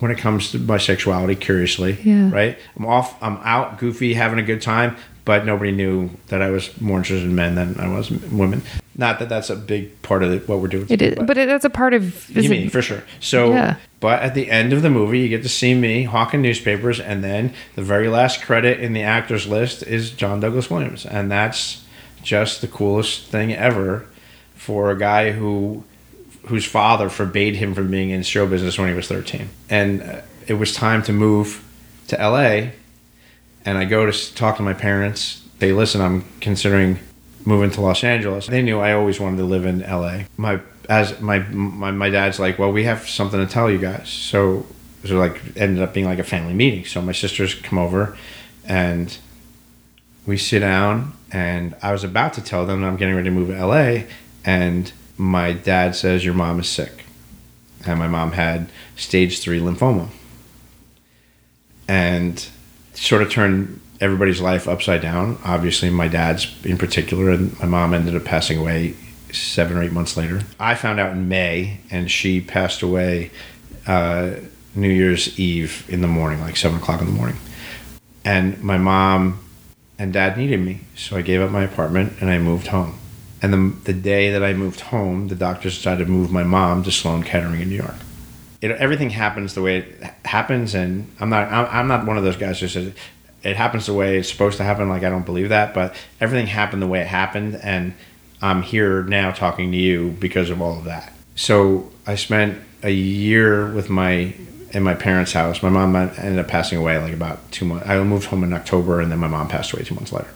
when it comes to my sexuality, curiously.
Yeah.
Right? I'm off, I'm out, goofy, having a good time, but nobody knew that I was more interested in men than I was in women. Not that that's a big part of the, what we're doing.
it is, but it, that's a part of.
You mean for sure. So,
Yeah.
but at the end of the movie, you get to see me hawking newspapers, and then the very last credit in the actors list is John Douglas Williams, and that's just the coolest thing ever for a guy who whose father forbade him from being in show business when he was 13 and uh, it was time to move to LA and I go to talk to my parents they listen I'm considering moving to Los Angeles. They knew I always wanted to live in LA. My as my my, my dad's like, well, we have something to tell you guys. So so like ended up being like a family meeting. So my sisters come over, and we sit down, and I was about to tell them I'm getting ready to move to LA, and my dad says your mom is sick, and my mom had stage three lymphoma, and sort of turned everybody's life upside down. Obviously, my dad's in particular, and my mom ended up passing away seven or eight months later. I found out in May, and she passed away uh, New Year's Eve in the morning, like seven o'clock in the morning. And my mom and dad needed me, so I gave up my apartment and I moved home. And the, the day that I moved home, the doctors decided to move my mom to Sloan Kettering in New York. It, everything happens the way it happens, and I'm not I'm, I'm not one of those guys who says it happens the way it's supposed to happen. Like I don't believe that, but everything happened the way it happened, and I'm here now talking to you because of all of that. So I spent a year with my in my parents' house. My mom ended up passing away like about two months. I moved home in October, and then my mom passed away two months later.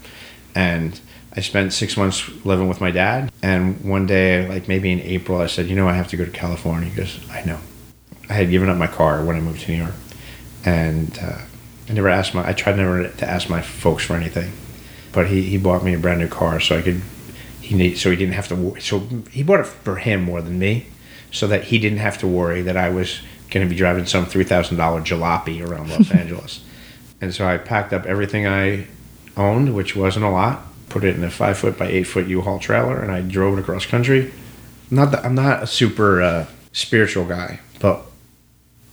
And I spent six months living with my dad. And one day, like maybe in April, I said, "You know, I have to go to California." He goes, "I know." I had given up my car when I moved to New York, and uh, I never asked my. I tried never to ask my folks for anything, but he, he bought me a brand new car so I could. He need so he didn't have to. Worry. So he bought it for him more than me, so that he didn't have to worry that I was going to be driving some three thousand dollar jalopy around Los Angeles. And so I packed up everything I owned, which wasn't a lot, put it in a five foot by eight foot U-Haul trailer, and I drove it across country. Not that I'm not a super uh, spiritual guy, but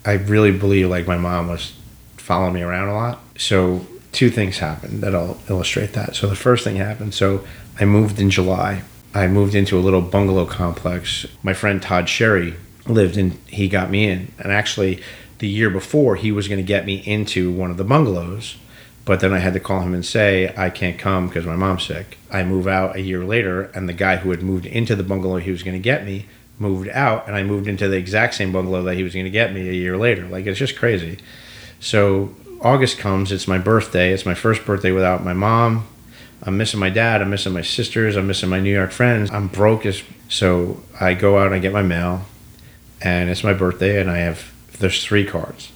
I really believe like my mom was following me around a lot. So two things happened that'll illustrate that. So the first thing happened. So I moved in July. I moved into a little bungalow complex. My friend Todd Sherry lived in. He got me in, and actually, the year before he was going to get me into one of the bungalows. But then I had to call him and say I can't come because my mom's sick. I move out a year later, and the guy who had moved into the bungalow he was going to get me moved out, and I moved into the exact same bungalow that he was going to get me a year later. Like it's just crazy. So August comes. It's my birthday. It's my first birthday without my mom. I'm missing my dad. I'm missing my sisters. I'm missing my New York friends. I'm broke as so. I go out and I get my mail, and it's my birthday, and I have there's three cards.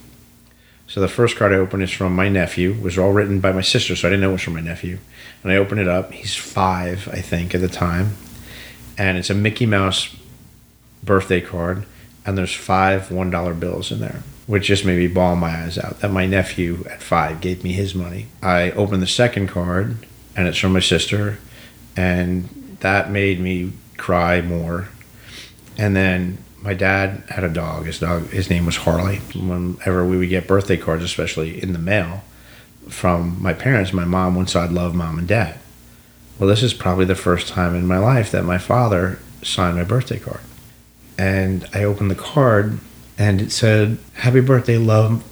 So the first card I open is from my nephew. It was all written by my sister, so I didn't know it was from my nephew. And I open it up. He's five, I think, at the time, and it's a Mickey Mouse birthday card, and there's five one dollar bills in there, which just made me bawl my eyes out. That my nephew at five gave me his money. I opened the second card, and it's from my sister, and that made me cry more. And then my dad had a dog. His dog, his name was Harley. Whenever we would get birthday cards, especially in the mail, from my parents, my mom one side "Love mom and dad. Well, this is probably the first time in my life that my father signed my birthday card and I opened the card and it said, Happy birthday, love,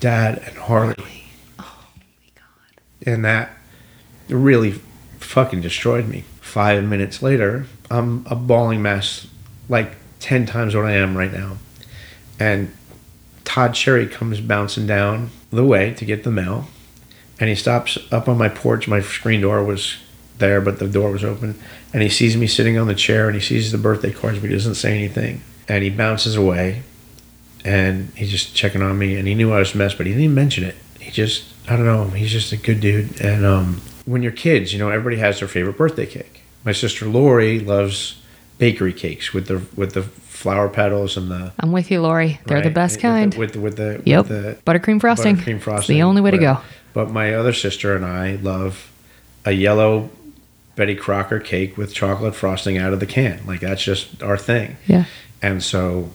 dad, and Harley. Oh my God. And that really fucking destroyed me. Five minutes later, I'm a bawling mess, like 10 times what I am right now. And Todd Sherry comes bouncing down the way to get the mail. And he stops up on my porch. My screen door was there, but the door was open. And he sees me sitting on the chair and he sees the birthday cards, but he doesn't say anything. And he bounces away and he's just checking on me. And he knew I was messed, but he didn't mention it. He just, I don't know, he's just a good dude. And um, when you're kids, you know, everybody has their favorite birthday cake. My sister Lori loves bakery cakes with the with the flower petals and the.
I'm with you, Lori. They're right, the best kind.
With the, with the, with the
yep
with the
buttercream frosting.
Buttercream frosting.
It's the only way whatever. to go.
But my other sister and I love a yellow Betty Crocker cake with chocolate frosting out of the can. Like that's just our thing.
Yeah.
And so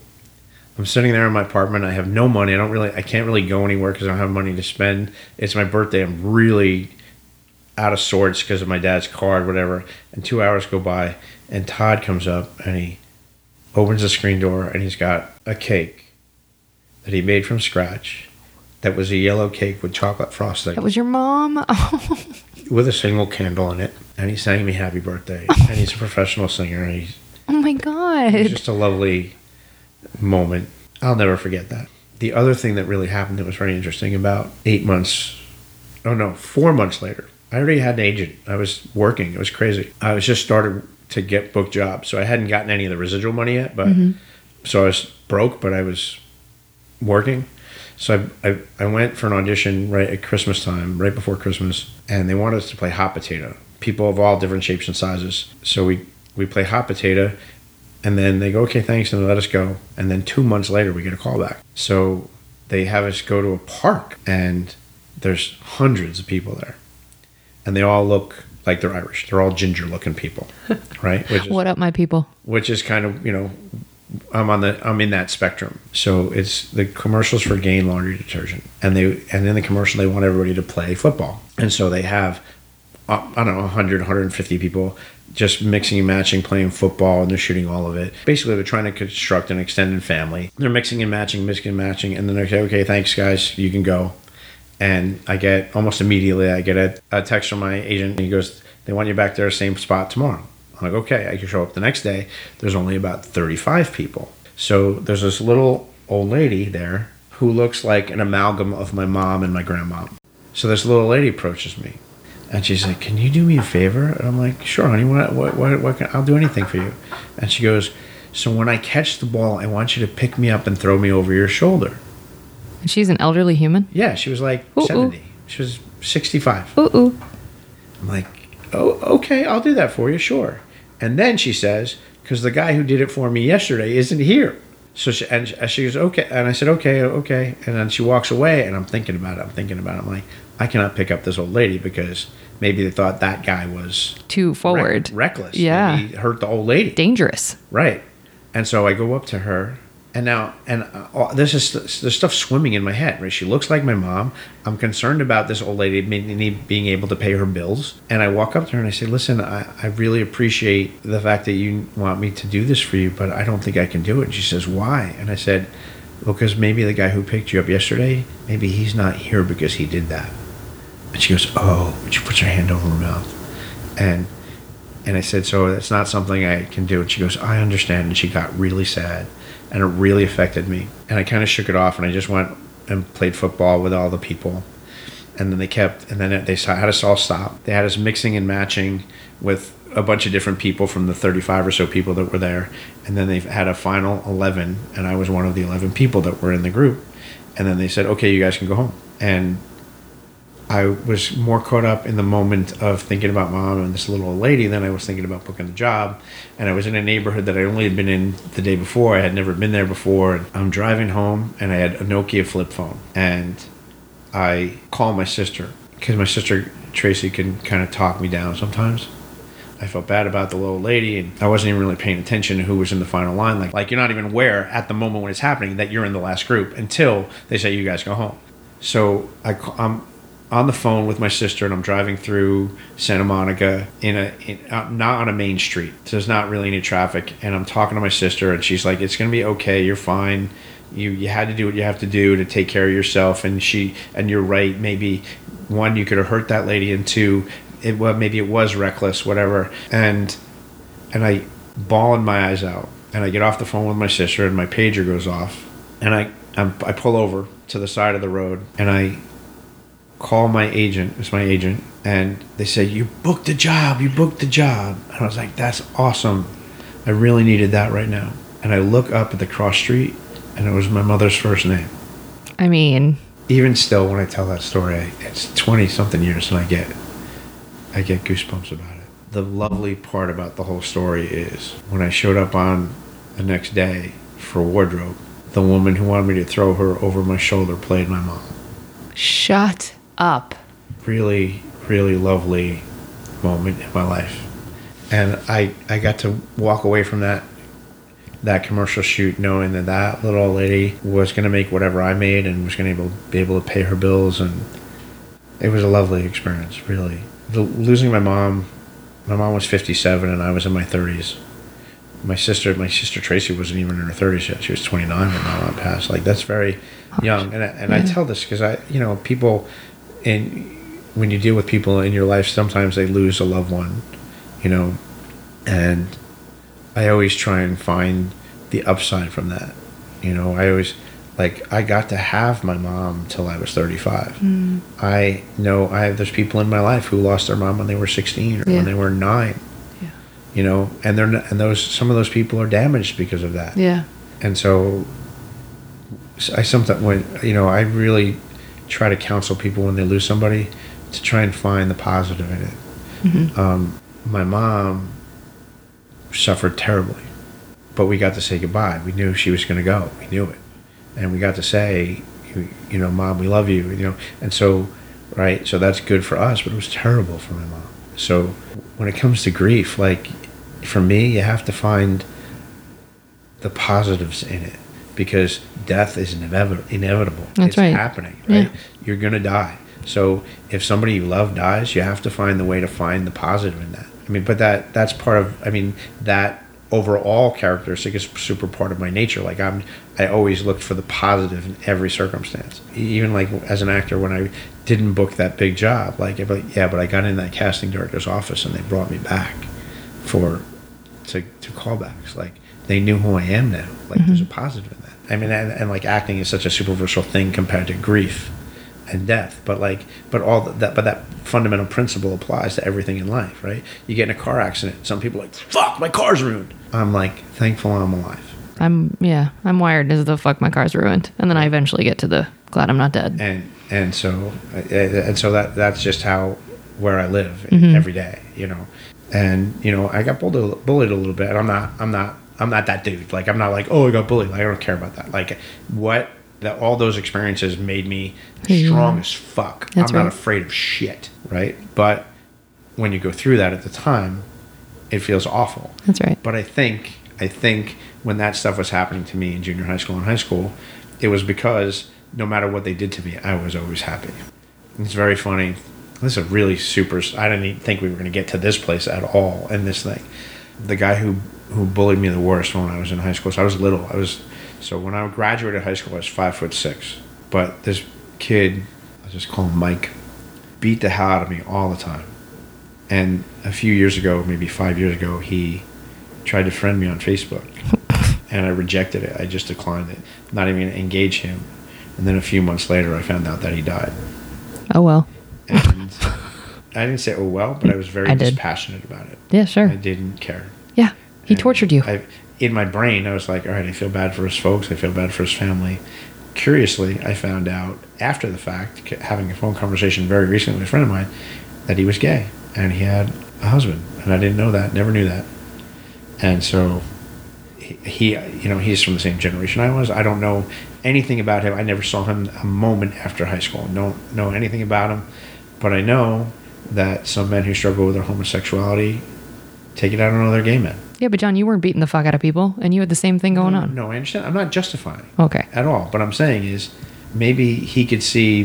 I'm sitting there in my apartment. I have no money. I don't really, I can't really go anywhere because I don't have money to spend. It's my birthday. I'm really out of sorts because of my dad's card, whatever. And two hours go by, and Todd comes up and he opens the screen door and he's got a cake that he made from scratch. That was a yellow cake with chocolate frosting.
That was your mom. Oh.
With a single candle in it, and he sang me happy birthday. and he's a professional singer. And he's
oh my god,
it's just a lovely moment. I'll never forget that. The other thing that really happened that was very interesting about eight months, oh no, four months later, I already had an agent. I was working. It was crazy. I was just started to get book jobs, so I hadn't gotten any of the residual money yet. But mm-hmm. so I was broke, but I was working. So I, I, I went for an audition right at Christmas time, right before Christmas, and they wanted us to play hot potato. People of all different shapes and sizes. So we we play hot potato, and then they go, okay, thanks, and they let us go. And then two months later, we get a call back. So they have us go to a park, and there's hundreds of people there, and they all look like they're Irish. They're all ginger looking people, right? Which is,
What up, my people?
which is kind of you know I'm on the I'm in that spectrum. So it's the commercials for Gain laundry detergent, and they and in the commercial they want everybody to play football, and so they have uh, I don't know 100 150 people just mixing and matching playing football and they're shooting all of it. Basically they're trying to construct an extended family. They're mixing and matching mixing and matching and then they say okay thanks guys you can go. And I get almost immediately I get a, a text from my agent and he goes they want you back there same spot tomorrow I'm like okay I can show up the next day there's only about 35 people so there's this little old lady there who looks like an amalgam of my mom and my grandma so this little lady approaches me and she's like, "Can you do me a favor?" And I'm like, "Sure, honey. What? What? What? what can, I'll do anything for you." And she goes, "So when I catch the ball, I want you to pick me up and throw me over your shoulder."
And she's an elderly human.
Yeah, she was like
Ooh, ooh.
70. She was 65.
Ooh, ooh.
I'm like, "Oh, okay. I'll do that for you. Sure." And then she says, "Because the guy who did it for me yesterday isn't here." So she, and she goes, "Okay." And I said, "Okay, okay." And then she walks away, and I'm thinking about it. I'm thinking about it. I'm like, I cannot pick up this old lady because maybe they thought that guy was
Too
reck-
forward.
reckless.
Yeah.
Maybe hurt the old lady.
Dangerous.
Right. And so I go up to her, and now, and uh, this is there's stuff swimming in my head. Right. She looks like my mom. I'm concerned about this old lady being able to pay her bills. And I walk up to her and I say, "Listen, I, I really appreciate the fact that you want me to do this for you, but I don't think I can do it." And she says, "Why?" And I said, "Well, because maybe the guy who picked you up yesterday, maybe he's not here because he did that." And she goes, "Oh," and she puts her hand over her mouth, and and I said, "So that's not something I can do." And she goes, "I understand." And she got really sad, and it really affected me. And I kind of shook it off, and I just went and played football with all the people. And then they kept, and then they had us all stop. They had us mixing and matching with a bunch of different people from the 35 or so people that were there. And then they had a final 11, and I was one of the 11 people that were in the group. And then they said, "Okay, you guys can go home." And I was more caught up in the moment of thinking about mom and this little old lady than I was thinking about booking the job. And I was in a neighborhood that I only had been in the day before. I had never been there before. And I'm driving home and I had a Nokia flip phone. And I call my sister because my sister Tracy can kind of talk me down sometimes. I felt bad about the little lady, and I wasn't even really paying attention to who was in the final line. Like, like you're not even aware at the moment when it's happening that you're in the last group until they say you guys go home. So I, I'm on the phone with my sister, and I'm driving through Santa Monica in a in, uh, not on a main street. So there's not really any traffic, and I'm talking to my sister, and she's like, "It's gonna be okay. You're fine. You you had to do what you have to do to take care of yourself." And she and you're right. Maybe one, you could have hurt that lady, and two, it well maybe it was reckless, whatever. And and I bawling my eyes out, and I get off the phone with my sister, and my pager goes off, and I I'm, I pull over to the side of the road, and I call my agent. It's my agent, and they said, you booked the job. You booked the job, and I was like, that's awesome. I really needed that right now. And I look up at the cross street, and it was my mother's first name.
I mean,
Even still, when I tell that story, it's twenty something years, and I get I get goosebumps about it. The lovely part about the whole story is when I showed up on the next day for wardrobe, the woman who wanted me to throw her over my shoulder played my mom.
shut up.
Really, really lovely moment in my life. And I, I got to walk away from that that commercial shoot knowing that that little lady was going to make whatever I made and was going to be able to pay her bills. And it was a lovely experience really. The, losing my mom my mom was 57 and I was in my 30s my sister my sister Tracy wasn't even in her 30s yet. She was 29 when my mom passed. Like that's very young. And I, and I tell this because I you know people in when you deal with people in your life sometimes they lose a loved one you know and I always try and find the upside from that. You know, I always like I got to have my mom till I was 35. Mm. I know I have there's people in my life who lost their mom when they were 16 or
Yeah.
when they were 9.
Yeah.
You know, and they're and those some of those people are damaged because of that.
Yeah.
And so I sometimes when you know, I really try to counsel people when they lose somebody to try and find the positive in it. Um, my mom suffered terribly, but we got to say goodbye. We knew she was going to go. We knew it, and we got to say, you, you know, mom, we love you. You know, and so, right. So that's good for us, but it was terrible for my mom. So when it comes to grief, like for me, you have to find the positives in it because death is inevitable. Inevitable.
That's
it's
right.
happening.
Yeah.
You're gonna die. So if somebody you love dies, you have to find the way to find the positive in that. I mean, but that that's part of. I mean, that overall characteristic is super part of my nature. Like I'm, I always looked for the positive in every circumstance. Even like as an actor, when I didn't book that big job, like, yeah, but I got in that casting director's office and they brought me back for to to callbacks. Like they knew who I am now. Like there's mm-hmm. a positive in that. I mean, and, and like acting is such a superficial thing compared to grief and death. But like, but all that, but that fundamental principle applies to everything in life, right? You get in a car accident. Some people are like, fuck, my car's ruined. I'm like, thankful I'm alive.
I'm yeah. I'm wired as the fuck my car's ruined, and then I eventually get to the glad I'm not dead.
and and so and so that that's just how where I live mm-hmm. every day, you know. And you know, I got bullied, bullied a little bit. And I'm not I'm not I'm not that dude. Like I'm not like oh I got bullied. Like, I don't care about that. Like what that all those experiences made me
you
strong as fuck.
That's
I'm not afraid of shit, right? But when you go through that at the time, it feels awful.
That's right.
But I think I think when that stuff was happening to me in junior high school and high school, it was because no matter what they did to me, I was always happy. It's very funny. This is a really super. I didn't even think we were going to get to this place at all in this thing. The guy who who bullied me the worst when I was in high school. So I was little. I was so when I graduated high school, I was five foot six. But this kid, I'll just call him Mike, beat the hell out of me all the time. And a few years ago, maybe five years ago, he tried to friend me on Facebook, and I rejected it. I just declined it, not even engage him. And then a few months later, I found out that he died.
Oh well.
And I didn't say, "Oh well," but I was very
I
dispassionate about it.
Yeah, sure.
I didn't care.
Yeah. He
And
tortured you.
I, in my brain, I was like, all right, I feel bad for his folks. I feel bad for his family. Curiously, I found out after the fact, having a phone conversation very recently with a friend of mine, that he was gay and he had a husband. And I didn't know that, never knew that. And so he, you know, he's from the same generation I was. I don't know anything about him. I never saw him a moment after high school. Don't know anything about him. But I know that some men who struggle with their homosexuality take it out on other gay men.
Yeah, but John, you weren't beating the fuck out of people, and you had the same thing going on.
No, I understand. I'm not justifying
Okay.
at all. But I'm saying is maybe he could see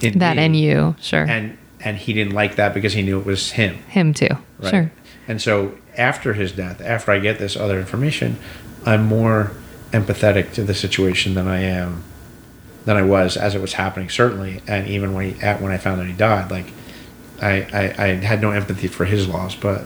in
That
me,
and you, sure.
and and he didn't like that because he knew it was him.
Him too.
Right?
Sure.
And so after his death, after I get this other information, I'm more empathetic to the situation than I am than I was as it was happening. Certainly, and even when he at when I found out he died, like I I, I had no empathy for his loss, but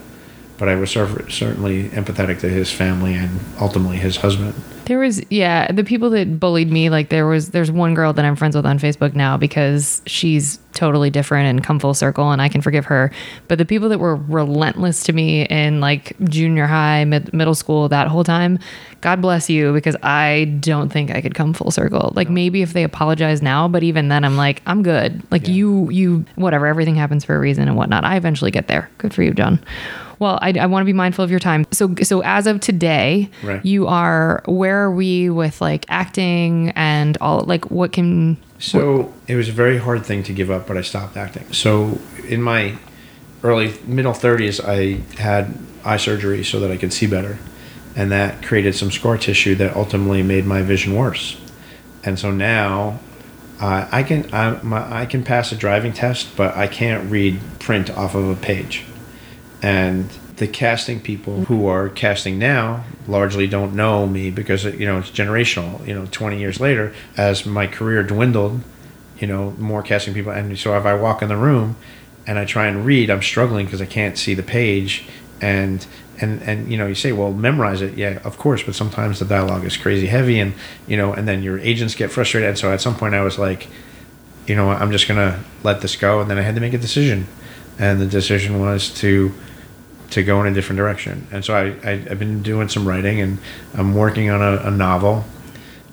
but I was cer- certainly empathetic to his family and ultimately his husband.
There was yeah, the people that bullied me, like there was there's one girl that I'm friends with on Facebook now because she's totally different and come full circle and I can forgive her. But the people that were relentless to me in like junior high, mid, middle school that whole time, God bless you because I don't think I could come full circle. Like maybe if they apologize now, but even then I'm like I'm good. Like you you whatever, everything happens for a reason and whatnot. I eventually get there. Good for you, John. Well, I, I want to be mindful of your time. So, so as of today,
Right.
you are. Where are we with like acting and all? Like, what can?
So it was a very hard thing to give up, but I stopped acting. So in my early middle 30s, I had eye surgery so that I could see better, and that created some scar tissue that ultimately made my vision worse. And so now uh, I can I, my, I can pass a driving test, but I can't read print off of a page. And the casting people who are casting now largely don't know me because you know it's generational. You know, 20 years later, as my career dwindled, you know, more casting people, and so if I walk in the room and I try and read, I'm struggling because I can't see the page, and and and you know you say well memorize it. Yeah of course but sometimes the dialogue is crazy heavy and you know and then your agents get frustrated. And so at some point i was like you know i'm just gonna let this go. And then i had to make a decision and the decision was to to go in a different direction and so i, I i've been doing some writing and i'm working on a, a novel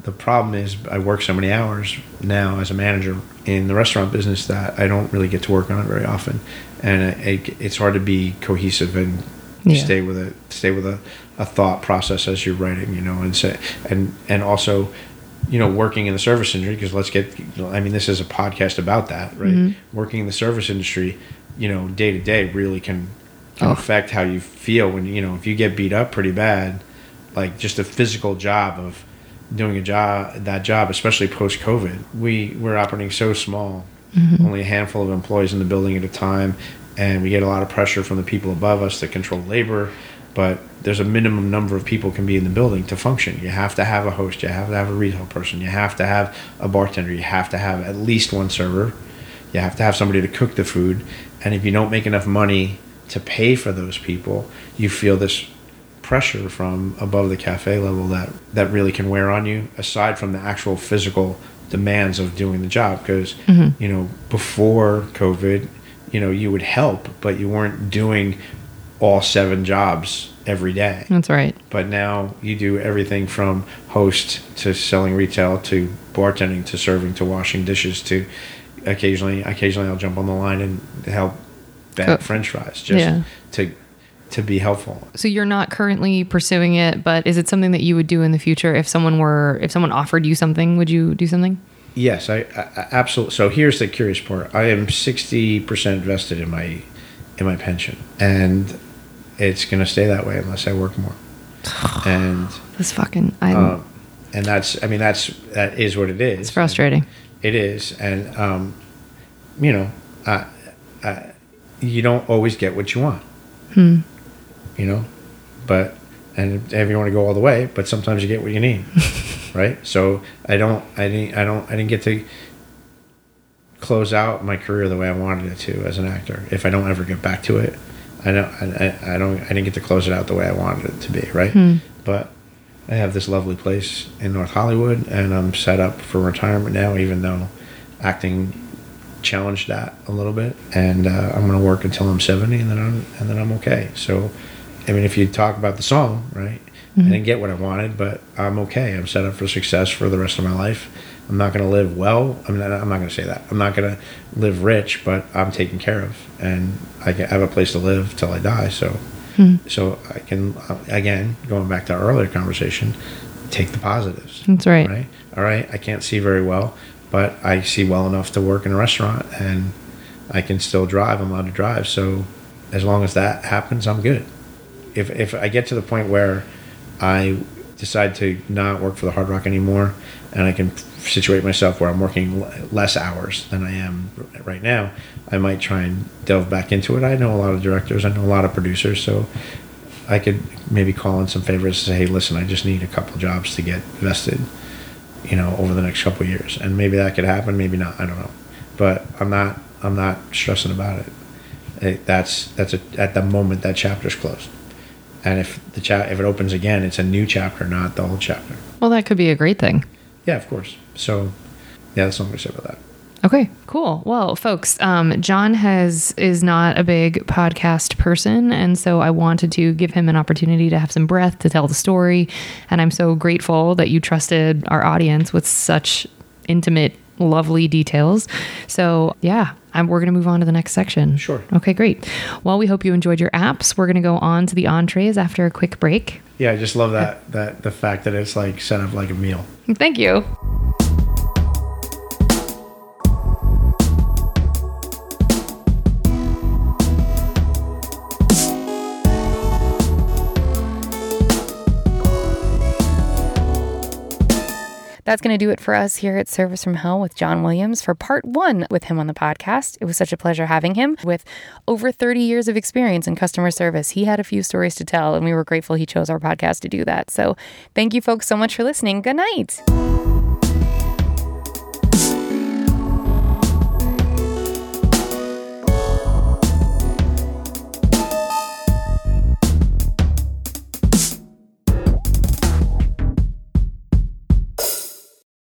the problem is I work so many hours now as a manager in the restaurant business that I don't really get to work on it very often, and it, it's hard to be cohesive and
Yeah.
stay with a stay with a, a thought process as you're writing, you know, and say and and also, you know, working in the service industry because let's get, I mean, this is a podcast about that, right? Mm-hmm. Working in the service industry, you know, day to day really can can
Oh.
affect how you feel when you know if you get beat up pretty bad, like just a physical job of doing a job that job especially post covid we we're operating so small. Mm-hmm. Only a handful of employees in the building at a time and we get a lot of pressure from the people above us to control labor but there's a minimum number of people can be in the building to function. You have to have a host you have to have a retail person you have to have a bartender you have to have at least one server you have to have somebody to cook the food and if you don't make enough money to pay for those people you feel this pressure from above the cafe level that that really can wear on you aside from the actual physical demands of doing the job. Because mm-hmm. you know before covid you know you would help but you weren't doing all seven jobs every day.
That's right.
but now you do everything from host to selling retail to bartending to serving to washing dishes to occasionally occasionally I'll jump on the line and help
Cook.
french fries just
Yeah.
to to be helpful
So you're not currently pursuing it, but is it something that you would do in the future if someone were if someone offered you something? Would you do something?
Yes, I, I absolutely. So here's the curious part. I am sixty percent vested in my in my pension, and it's going to stay that way unless I work more. And
This fucking I
um, and that's I mean that's that is what it is.
it's frustrating.
It is, and um, you know, uh, uh, you don't always get what you want.
Hmm.
You know, but and if you want to go all the way, but sometimes you get what you need, right? So I don't, I didn't, I don't, I didn't get to close out my career the way I wanted it to as an actor. If I don't ever get back to it, I don't, I, I I don't, I didn't get to close it out the way I wanted it to be, right? But I have this lovely place in North Hollywood, and I'm set up for retirement now, even though acting challenged that a little bit. And uh, I'm going to work until I'm 70, and then I'm and then I'm okay. So, I mean, if you talk about the song, right? I didn't get what I wanted, but I'm okay. I'm set up for success for the rest of my life. I'm not going to live well. I mean, I'm not going to say that. I'm not going to live rich, but I'm taken care of, and I can- I have a place to live till I die. So, so I can uh, again going back to our earlier conversation, take the positives.
That's right.
Right. All right. I can't see very well, but I see well enough to work in a restaurant, and I can still drive. I'm allowed to drive. So, as long as that happens, I'm good. If if I get to the point where I decide to not work for the Hard Rock anymore, and I can situate myself where I'm working less hours than I am right now, I might try and delve back into it. I know a lot of directors, I know a lot of producers, so I could maybe call in some favors and say, "Hey, listen, I just need a couple jobs to get vested, you know, over the next couple years," and maybe that could happen, maybe not. I don't know, but I'm not. I'm not stressing about it. it that's that's a, at the moment that chapter's closed. And if the cha- if it opens again, it's a new chapter, not the old chapter.
Well, that could be a great thing.
Yeah, of course. So, yeah, that's all I'm gonna say about that.
Okay, cool. Well, folks, um, John has is not a big podcast person, and so I wanted to give him an opportunity to have some breath to tell the story. And I'm so grateful that you trusted our audience with such intimate, lovely details. So, yeah, I'm, we're going to move on to the next section.
Sure.
Okay, great. Well, we hope you enjoyed your apps. We're going to go on to the entrees after a quick break.
Yeah, I just love that that the fact that it's like set up like a meal.
Thank you.
That's going to do it for us here at Service from Hell with John Williams for part one with him on the podcast. It was such a pleasure having him. With over 30 years of experience in customer service, he had a few stories to tell, and we were grateful he chose our podcast to do that. So thank you folks so much for listening. Good night.